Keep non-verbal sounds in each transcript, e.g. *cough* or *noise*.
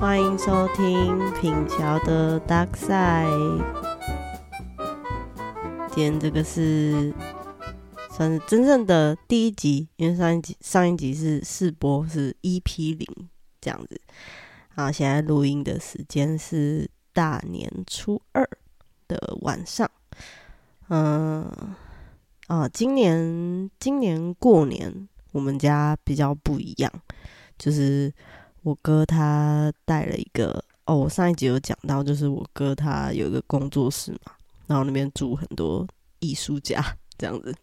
欢迎收听品乔的 Dark Side。今天这个是算是真正的第一集，因为上一集上一集是试播，是 EP 零这样子。啊，现在录音的时间是大年初二的晚上。嗯，啊，今年今年过年我们家比较不一样，就是。我哥他带了一个哦，我上一集有讲到，就是我哥他有一个工作室嘛，然后那边住很多艺术家这样子，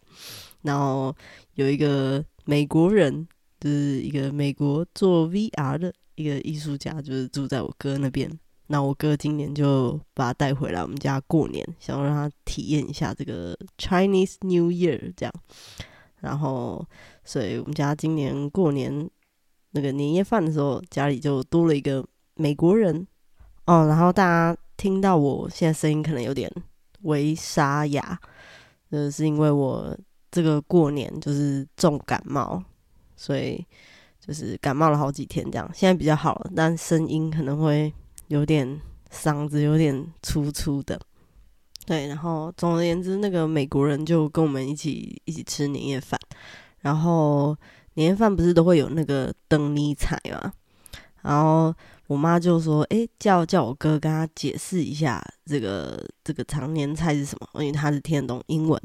然后有一个美国人，就是一个美国做 VR 的一个艺术家，就是住在我哥那边。那我哥今年就把他带回来我们家过年，想要让他体验一下这个 Chinese New Year 这样，然后所以我们家今年过年。那个年夜饭的时候，家里就多了一个美国人哦。然后大家听到我现在声音可能有点微沙哑，呃，是因为我这个过年就是重感冒，所以就是感冒了好几天这样。现在比较好了，但声音可能会有点嗓子有点粗粗的。对，然后总而言之，那个美国人就跟我们一起一起吃年夜饭，然后。年夜饭不是都会有那个灯谜菜嘛？然后我妈就说：“诶，叫叫我哥跟他解释一下这个这个长年菜是什么，因为他是听得懂英文。”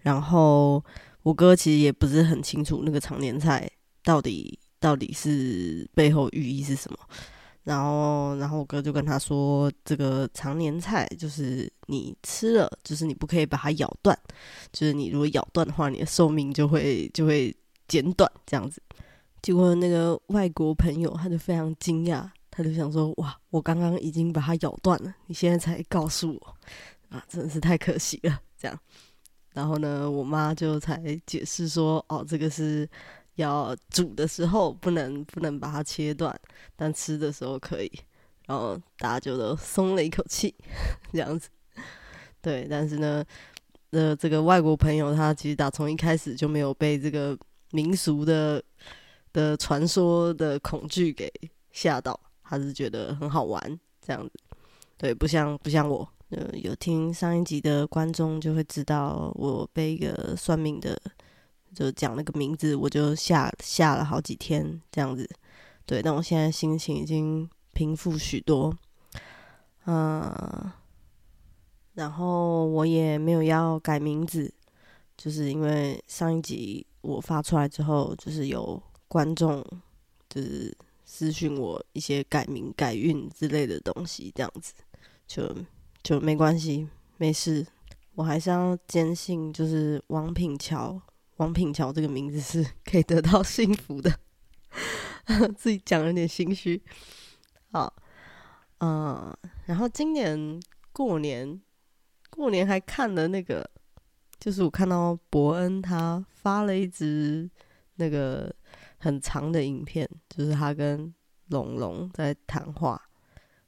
然后我哥其实也不是很清楚那个长年菜到底到底是背后寓意是什么。然后，然后我哥就跟他说：“这个长年菜就是你吃了，就是你不可以把它咬断，就是你如果咬断的话，你的寿命就会就会。”剪短这样子，结果那个外国朋友他就非常惊讶，他就想说：“哇，我刚刚已经把它咬断了，你现在才告诉我，啊，真的是太可惜了。”这样，然后呢，我妈就才解释说：“哦，这个是要煮的时候不能不能把它切断，但吃的时候可以。”然后大家就都松了一口气，*laughs* 这样子。对，但是呢，呃，这个外国朋友他其实打从一开始就没有被这个。民俗的的传说的恐惧给吓到，还是觉得很好玩这样子。对，不像不像我，呃，有听上一集的观众就会知道，我被一个算命的就讲那个名字，我就吓吓了好几天这样子。对，但我现在心情已经平复许多，嗯、然后我也没有要改名字，就是因为上一集。我发出来之后，就是有观众就是私讯我一些改名改运之类的东西，这样子就就没关系，没事。我还是要坚信，就是王品乔，王品乔这个名字是 *laughs* 可以得到幸福的。*laughs* 自己讲有点心虚。好，嗯，然后今年过年，过年还看了那个。就是我看到伯恩他发了一支那个很长的影片，就是他跟龙龙在谈话。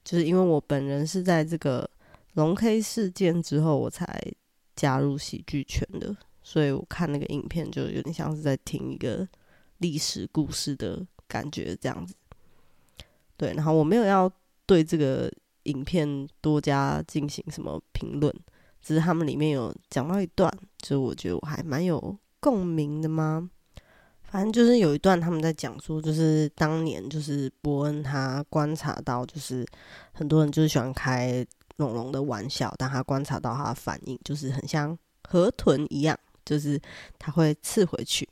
就是因为我本人是在这个龙 K 事件之后我才加入喜剧圈的，所以我看那个影片就有点像是在听一个历史故事的感觉这样子。对，然后我没有要对这个影片多加进行什么评论。只是他们里面有讲到一段，就是我觉得我还蛮有共鸣的嘛。反正就是有一段他们在讲说，就是当年就是伯恩他观察到，就是很多人就是喜欢开龙龙的玩笑，但他观察到他的反应就是很像河豚一样，就是他会刺回去，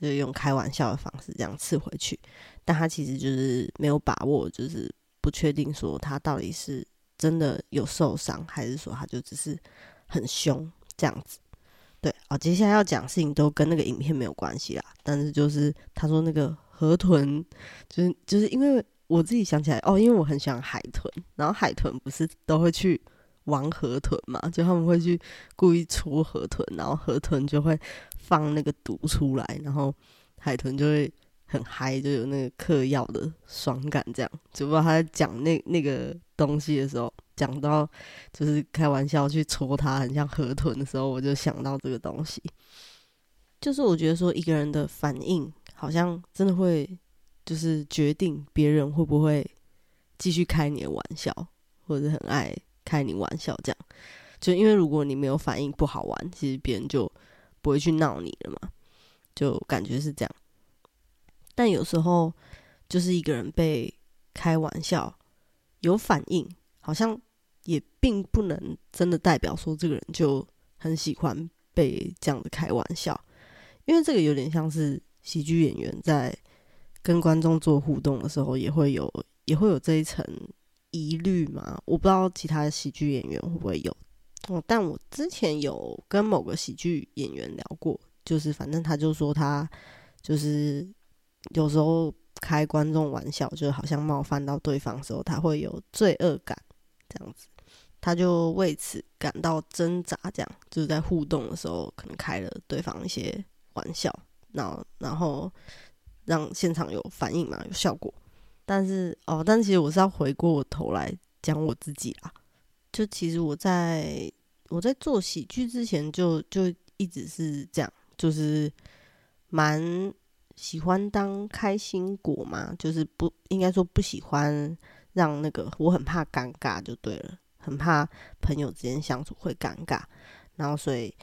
就用开玩笑的方式这样刺回去，但他其实就是没有把握，就是不确定说他到底是真的有受伤，还是说他就只是。很凶这样子，对哦。接下来要讲事情都跟那个影片没有关系啦，但是就是他说那个河豚，就是就是因为我自己想起来哦，因为我很喜欢海豚，然后海豚不是都会去玩河豚嘛，就他们会去故意戳河豚，然后河豚就会放那个毒出来，然后海豚就会很嗨，就有那个嗑药的爽感，这样。只不过他在讲那那个东西的时候。讲到就是开玩笑去戳他，很像河豚的时候，我就想到这个东西。就是我觉得说一个人的反应，好像真的会就是决定别人会不会继续开你的玩笑，或者很爱开你玩笑，这样。就因为如果你没有反应不好玩，其实别人就不会去闹你了嘛，就感觉是这样。但有时候就是一个人被开玩笑有反应，好像也并不能真的代表说这个人就很喜欢被这样子开玩笑，因为这个有点像是喜剧演员在跟观众做互动的时候也会有也会有这一层疑虑嘛。我不知道其他的喜剧演员会不会有。但我之前有跟某个喜剧演员聊过，就是反正他就说他就是有时候开观众玩笑，就好像冒犯到对方的时候，他会有罪恶感，这样子，他就为此感到挣扎，这样就是在互动的时候可能开了对方一些玩笑，然后然后让现场有反应嘛，有效果。但是哦，但其实我是要回过头来讲我自己啦。就其实我在我在做喜剧之前就，就就一直是这样，就是蛮喜欢当开心果嘛，就是不应该说不喜欢让那个，我很怕尴尬就对了，很怕朋友之间相处会尴尬，然后所以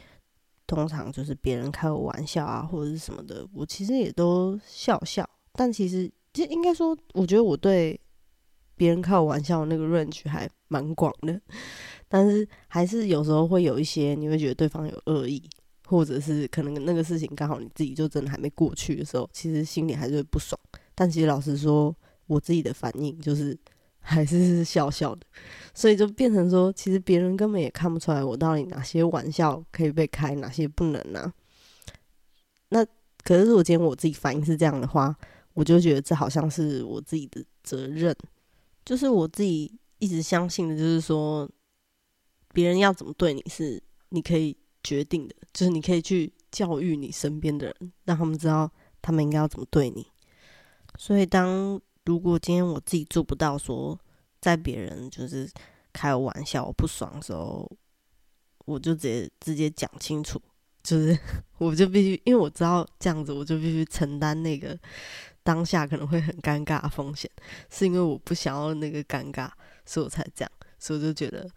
通常就是别人开我玩笑啊或者是什么的，我其实也都笑笑，但其实就应该说，我觉得我对。别人开我玩笑，那个 range 还蛮广的，但是还是有时候会有一些你会觉得对方有恶意，或者是可能那个事情刚好你自己就真的还没过去的时候，其实心里还是会不爽。但其实老实说，我自己的反应就是 *laughs* 还是笑笑的，所以就变成说，其实别人根本也看不出来我到底哪些玩笑可以被开，哪些不能啊。那可是如果今天我自己反应是这样的话，我就觉得这好像是我自己的责任。就是我自己一直相信的，就是说，别人要怎么对你是你可以决定的，就是你可以去教育你身边的人，让他们知道他们应该要怎么对你。所以，当如果今天我自己做不到，说在别人就是开我玩笑我不爽的时候，我就直接直接讲清楚，就是 *laughs* 我就必须，因为我知道这样子，我就必须承担那个。当下可能会很尴尬的风险，是因为我不想要那个尴尬，所以我才这样。所以我就觉得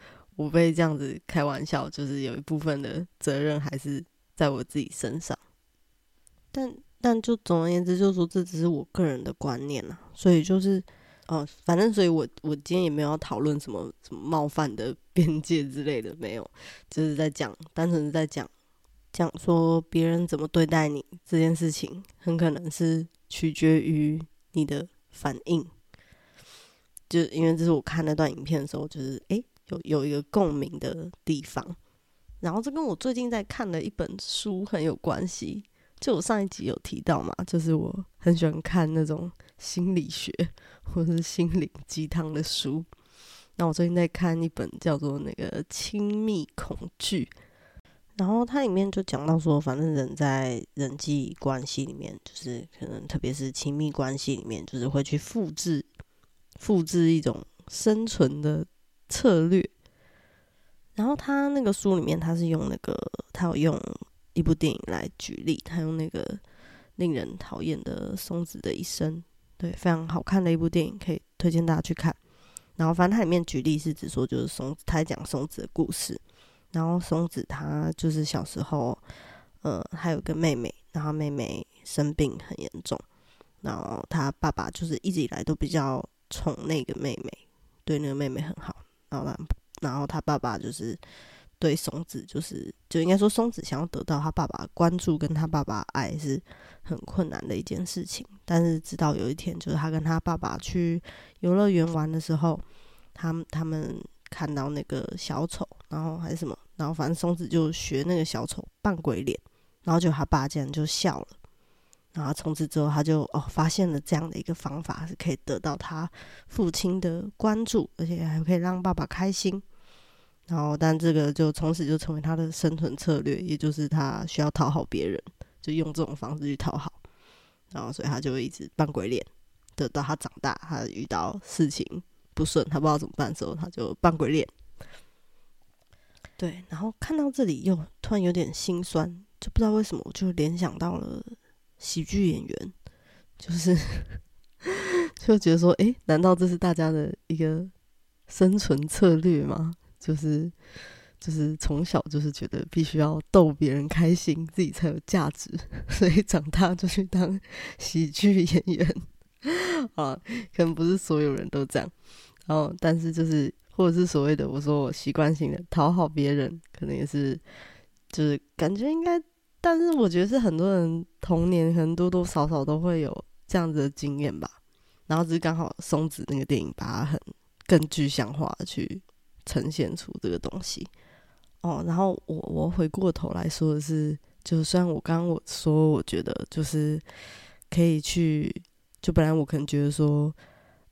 我被这样子开玩笑，就是有一部分的责任还是在我自己身上。但但就总而言之，就是说这只是我个人的观念啦。所以就是哦，反正所以我我今天也没有要讨论什么什么冒犯的 *laughs* 边界之类的，没有，就是在讲，单纯是在讲讲说别人怎么对待你这件事情，很可能是。取决于你的反应，就因为这是我看那段影片的时候，就是诶、有有一个共鸣的地方，然后这跟我最近在看的一本书很有关系。就我上一集有提到嘛，就是我很喜欢看那种心理学或者是心灵鸡汤的书。那我最近在看一本叫做那个《亲密恐惧》。然后它里面就讲到说，反正人在人际关系里面，就是可能特别是亲密关系里面，就是会去复制、复制一种生存的策略。然后他那个书里面，他是用那个，他有用一部电影来举例，他用那个令人讨厌的松子的一生，对，非常好看的一部电影，可以推荐大家去看。然后反正它里面举例是指说，就是松子，他在讲松子的故事。然后松子他就是小时候，呃，还有个妹妹，然后妹妹生病很严重，然后他爸爸就是一直以来都比较宠那个妹妹，对那个妹妹很好，然后他，然后他爸爸就是对松子就是就应该说松子想要得到他爸爸关注跟他爸爸爱是很困难的一件事情，但是直到有一天，就是他跟他爸爸去游乐园玩的时候，他他们。看到那个小丑，然后还是什么，然后反正松子就学那个小丑扮鬼脸，然后就他爸竟然就笑了，然后从此之后他就哦发现了这样的一个方法是可以得到他父亲的关注，而且还可以让爸爸开心。然后但这个就从此就成为他的生存策略，也就是他需要讨好别人，就用这种方式去讨好。然后所以他就一直扮鬼脸，得到他长大，他遇到事情。不顺，他不知道怎么办的时候，他就扮鬼脸。对，然后看到这里又突然有点心酸，就不知道为什么，我就联想到了喜剧演员，就是 *laughs* 就觉得说，诶，难道这是大家的一个生存策略吗？就是就是从小就是觉得必须要逗别人开心，自己才有价值，*laughs* 所以长大就去当喜剧演员。*laughs* 啊，可能不是所有人都这样。然后，但是就是或者是所谓的我说我习惯性的讨好别人，可能也是就是感觉应该，但是我觉得是很多人童年可能多多少少都会有这样子的经验吧。然后只是刚好松子那个电影把它很更具象化去呈现出这个东西。哦，然后我我回过头来说的是，就虽然我刚刚我说我觉得就是可以去，就本来我可能觉得说。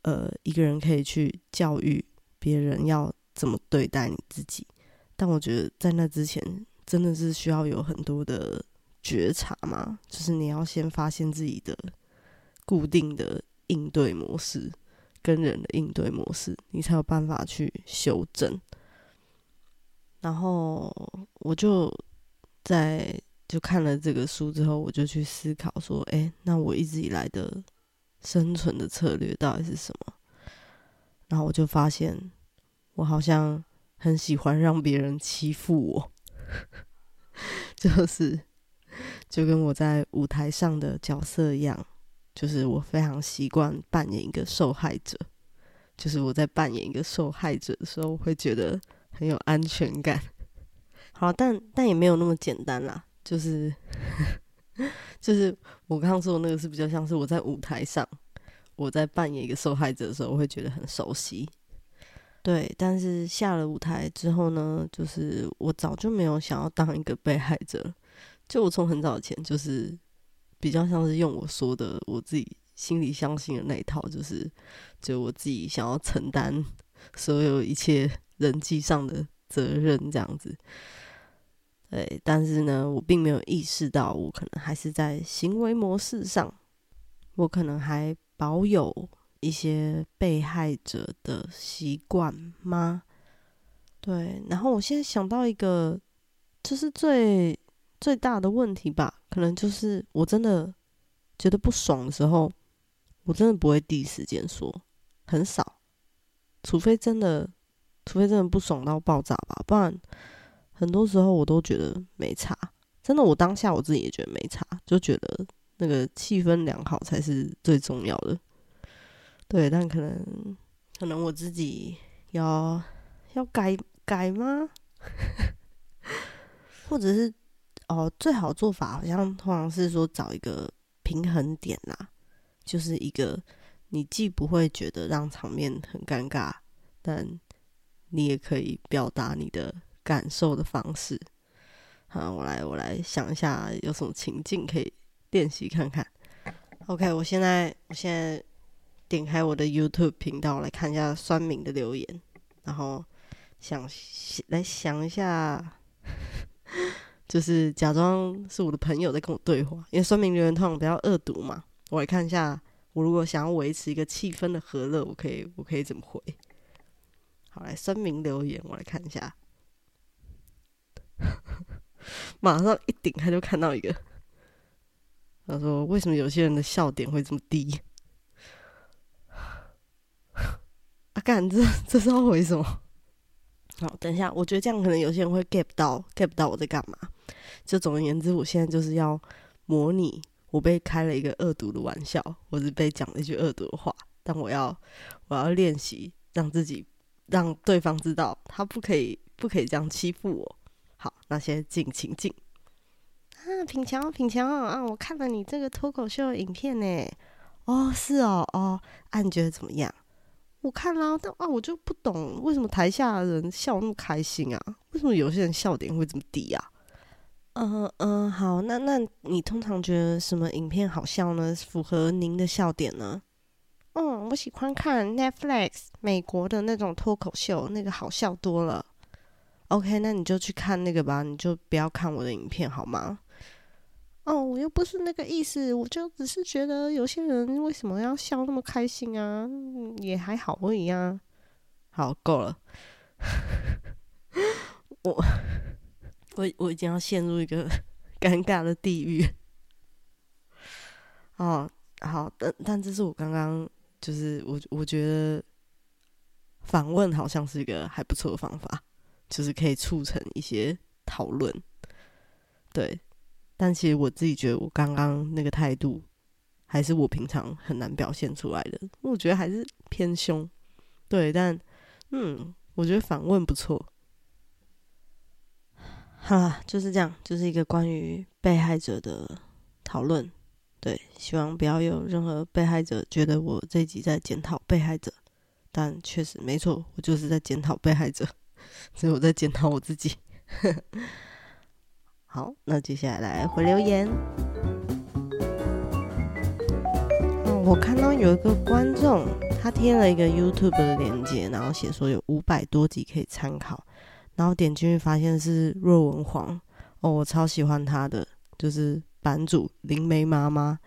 呃，一个人可以去教育别人要怎么对待你自己，但我觉得在那之前真的是需要有很多的觉察嘛，就是你要先发现自己的固定的应对模式，跟人的应对模式，你才有办法去修正。然后我就在就看了这个书之后，我就去思考说，哎，那我一直以来的。生存的策略到底是什么？然后我就发现，我好像很喜欢让别人欺负我，*laughs* 就是就跟我在舞台上的角色一样，就是我非常习惯扮演一个受害者。就是我在扮演一个受害者的时候，我会觉得很有安全感。*laughs* 好，但但也没有那么简单啦，就是。*laughs* 就是我刚刚说的那个是比较像是我在舞台上，我在扮演一个受害者的时候，我会觉得很熟悉。对，但是下了舞台之后呢，就是我早就没有想要当一个被害者。就我从很早前就是比较像是用我说的我自己心里相信的那一套，就是就我自己想要承担所有一切人际上的责任这样子。对，但是呢，我并没有意识到，我可能还是在行为模式上，我可能还保有一些被害者的习惯吗？对，然后我现在想到一个，就是最最大的问题吧，可能就是我真的觉得不爽的时候，我真的不会第一时间说，很少，除非真的，除非真的不爽到爆炸吧，不然。很多时候我都觉得没差，真的，我当下我自己也觉得没差，就觉得那个气氛良好才是最重要的。对，但可能可能我自己要要改改吗？*laughs* 或者是哦，最好做法好像通常是说找一个平衡点啦，就是一个你既不会觉得让场面很尴尬，但你也可以表达你的。感受的方式，好，我来，我来想一下有什么情境可以练习看看。OK，我现在，我现在点开我的 YouTube 频道来看一下酸民的留言，然后想来想一下，就是假装是我的朋友在跟我对话，因为酸民留言通常比较恶毒嘛。我来看一下，我如果想要维持一个气氛的和乐，我可以，我可以怎么回？好，来酸民留言，我来看一下。*laughs* 马上一顶，他就看到一个。他说：“为什么有些人的笑点会这么低？”啊，干，这这是要回什么？*laughs* 好，等一下，我觉得这样可能有些人会 get 到，get 不到我在干嘛。就总而言之，我现在就是要模拟我被开了一个恶毒的玩笑，或是被讲了一句恶毒的话，但我要我要练习让自己让对方知道，他不可以不可以这样欺负我。好，那先进情境啊，品强品强啊，我看了你这个脱口秀的影片呢，哦，是哦，哦，啊，你觉得怎么样？我看啦，但啊，我就不懂为什么台下的人笑那么开心啊？为什么有些人笑点会这么低啊？嗯、呃、嗯、呃，好，那那你通常觉得什么影片好笑呢？符合您的笑点呢？嗯，我喜欢看 Netflix 美国的那种脱口秀，那个好笑多了。OK，那你就去看那个吧，你就不要看我的影片好吗？哦，我又不是那个意思，我就只是觉得有些人为什么要笑那么开心啊？也还好而已啊。好，够了。我我我已经要陷入一个 *laughs* 尴尬的地狱。哦，好，但但这是我刚刚就是我我觉得访问好像是一个还不错的方法，就是可以促成一些讨论。对，但其实我自己觉得我刚刚那个态度，还是我平常很难表现出来的。我觉得还是偏凶。对，但嗯，我觉得访问不错。好啦，就是这样，就是一个关于被害者的讨论。对，希望不要有任何被害者觉得我这一集在检讨被害者，但确实没错，我就是在检讨被害者，*laughs* 所以我在检讨我自己。好，那接下来来回留言。嗯，我看到有一个观众，他贴了一个 YouTube 的链接，然后写说有五百多集可以参考。然后点进去发现是若文黄哦，我超喜欢他的，就是版主灵媒妈妈。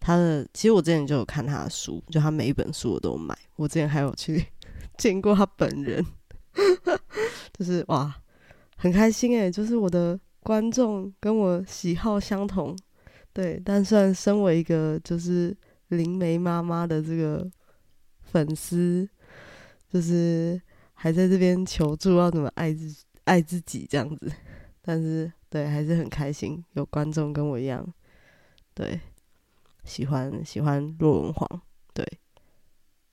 他的其实我之前就有看他的书，就他每一本书我都买。我之前还有去 *laughs* 见过他本人，*laughs* 就是哇，很开心诶，就是我的观众跟我喜好相同，对。但算身为一个就是灵媒妈妈的这个粉丝，就是。还在这边求助，要怎么爱自爱自己这样子，但是对，还是很开心有观众跟我一样，对，喜欢喜欢若文黄，对，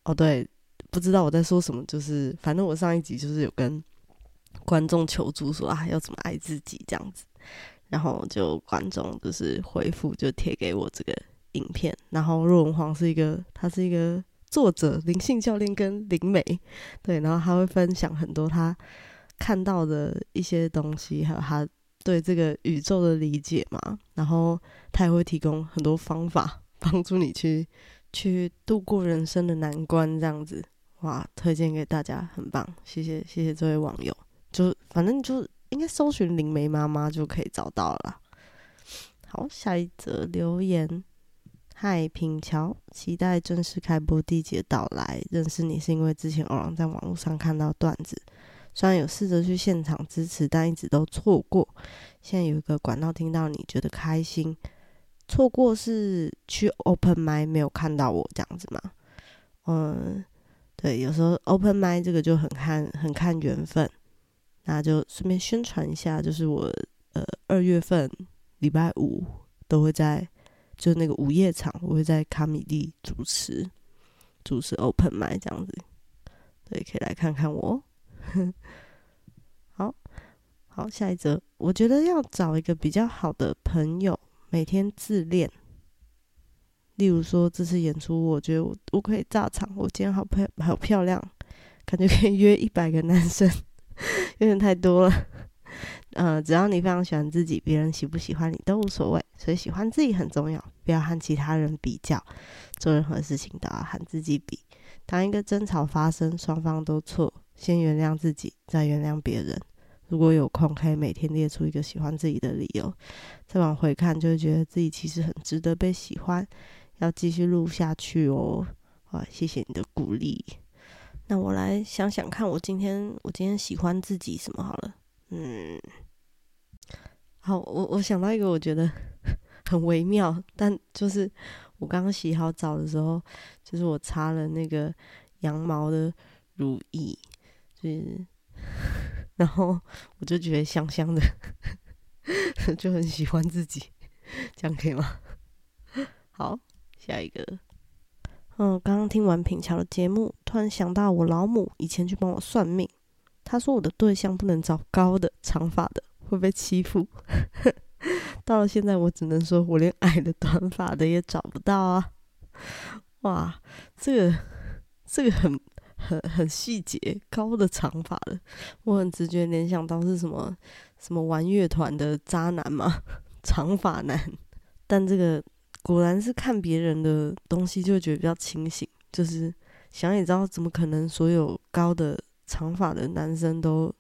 哦对，不知道我在说什么，就是反正我上一集就是有跟观众求助说啊，要怎么爱自己这样子，然后就观众就是回复就贴给我这个影片，然后若文黄是一个，他是一个。作者灵性教练跟灵媒，对，然后他会分享很多他看到的一些东西，还有他对这个宇宙的理解嘛。然后他也会提供很多方法，帮助你去去度过人生的难关，这样子哇，推荐给大家，很棒，谢谢谢谢这位网友。就反正就应该搜寻灵媒妈妈就可以找到了。好，下一则留言。嗨，品桥，期待正式开播第一集的到来。认识你是因为之前偶然在网络上看到段子，虽然有试着去现场支持，但一直都错过。现在有一个管道听到你，觉得开心。错过是去 Open m i 没有看到我这样子吗？嗯，对，有时候 Open m i 这个就很看很看缘分。那就顺便宣传一下，就是我呃二月份礼拜五都会在。就那个午夜场，我会在卡米蒂主持，主持 open mic 这样子，对，可以来看看我。*laughs* 好好，下一则，我觉得要找一个比较好的朋友，每天自恋。例如说，这次演出，我觉得我我可以炸场，我今天好漂好漂亮，感觉可以约一百个男生，*laughs* 有点太多了。*laughs* 呃，只要你非常喜欢自己，别人喜不喜欢你都无所谓。所以喜欢自己很重要，不要和其他人比较，做任何事情都要和自己比。当一个争吵发生，双方都错，先原谅自己，再原谅别人。如果有空，可以每天列出一个喜欢自己的理由，再往回看，就会觉得自己其实很值得被喜欢。要继续录下去哦。啊，谢谢你的鼓励。那我来想想看，我今天我今天喜欢自己什么好了？嗯。好，我我想到一个，我觉得很微妙，但就是我刚刚洗好澡的时候，就是我擦了那个羊毛的乳液，就是，*laughs* 然后我就觉得香香的，*laughs* 就很喜欢自己，*laughs* 这样可以吗？好，下一个，嗯，刚刚听完品乔的节目，突然想到我老母以前去帮我算命，她说我的对象不能找高的、长发的。会被欺负，*laughs* 到了现在，我只能说，我连矮的、短发的也找不到啊！哇，这个这个很很很细节，高的、长发的，我很直觉联想到是什么什么玩乐团的渣男嘛，*laughs* 长发男。但这个果然是看别人的东西就觉得比较清醒，就是想也知道，怎么可能所有高的、长发的男生都。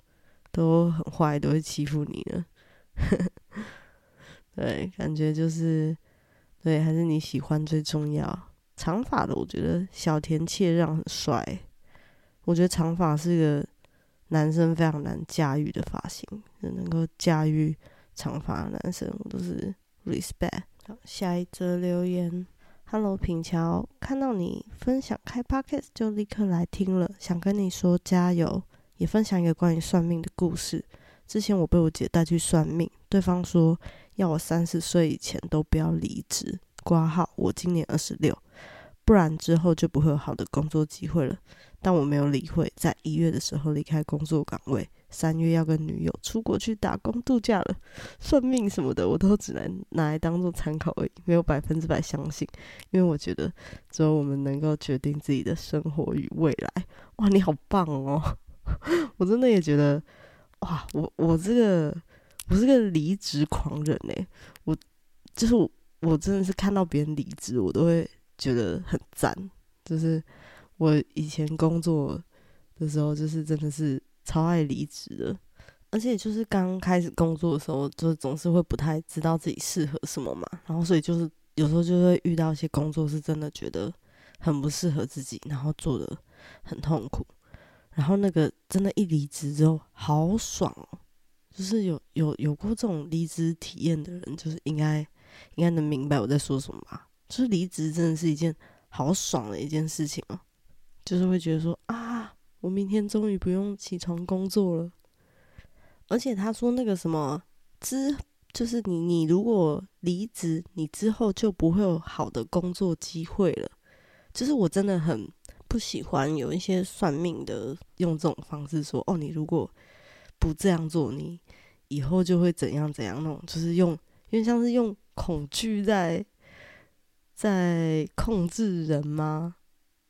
都很坏，都会欺负你呢。*laughs* 对，感觉就是，对，还是你喜欢最重要。长发的，我觉得小田切让很帅。我觉得长发是个男生非常难驾驭的发型，能够驾驭长发的男生，都是 respect。下一则留言，Hello，品乔，看到你分享开 Podcast 就立刻来听了，想跟你说加油，也分享一个关于算命的故事。之前我被我姐带去算命，对方说要我三十岁以前都不要离职。挂号，我今年二十六，不然之后就不会有好的工作机会了。但我没有理会，在一月的时候离开工作岗位，三月要跟女友出国去打工度假了。算命什么的，我都只能拿来当做参考而已，没有百分之百相信，因为我觉得只有我们能够决定自己的生活与未来。哇，你好棒哦！*laughs* 我真的也觉得。哇，我我这个我是个离职狂人哎，我就是我，我真的是看到别人离职，我都会觉得很赞。就是我以前工作的时候，就是真的是超爱离职的，而且就是刚开始工作的时候，就总是会不太知道自己适合什么嘛，然后所以就是有时候就会遇到一些工作是真的觉得很不适合自己，然后做的很痛苦。然后那个真的，一离职之后好爽哦！就是有有有过这种离职体验的人，就是应该应该能明白我在说什么吧？就是离职真的是一件好爽的一件事情哦，就是会觉得说啊，我明天终于不用起床工作了。而且他说那个什么之，就是你你如果离职，你之后就不会有好的工作机会了。就是我真的很。不喜欢有一些算命的用这种方式说哦，你如果不这样做，你以后就会怎样怎样那种，就是用因为像是用恐惧在在控制人吗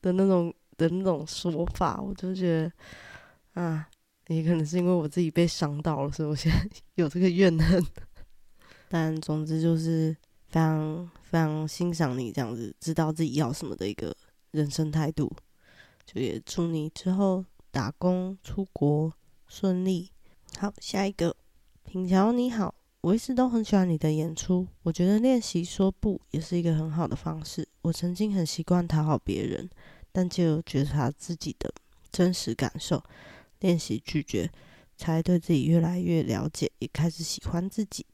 的那种的那种说法，我就觉得啊，也可能是因为我自己被伤到了，所以我现在有这个怨恨。*laughs* 但总之就是非常非常欣赏你这样子知道自己要什么的一个人生态度。就也祝你之后打工出国顺利。好，下一个品乔你好，我一直都很喜欢你的演出。我觉得练习说不也是一个很好的方式。我曾经很习惯讨好别人，但就觉察自己的真实感受，练习拒绝，才对自己越来越了解，也开始喜欢自己。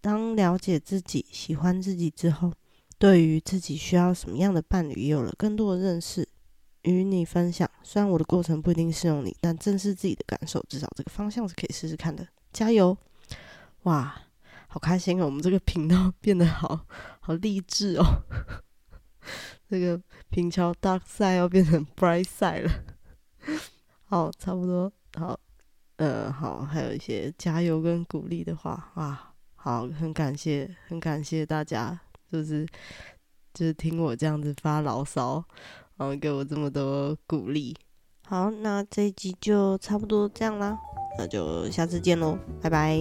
当了解自己、喜欢自己之后，对于自己需要什么样的伴侣，也有了更多的认识。与你分享，虽然我的过程不一定适用你，但正视自己的感受，至少这个方向是可以试试看的。加油！哇，好开心哦！我们这个频道 *laughs* 变得好好励志哦。这个平桥 Dark 赛要变成 Bright 赛了。好，差不多。好，呃，好，还有一些加油跟鼓励的话。哇，好，很感谢，很感谢大家，就是就是听我这样子发牢骚。然后给我这么多鼓励，好，那这一集就差不多这样啦，那就下次见喽，拜拜。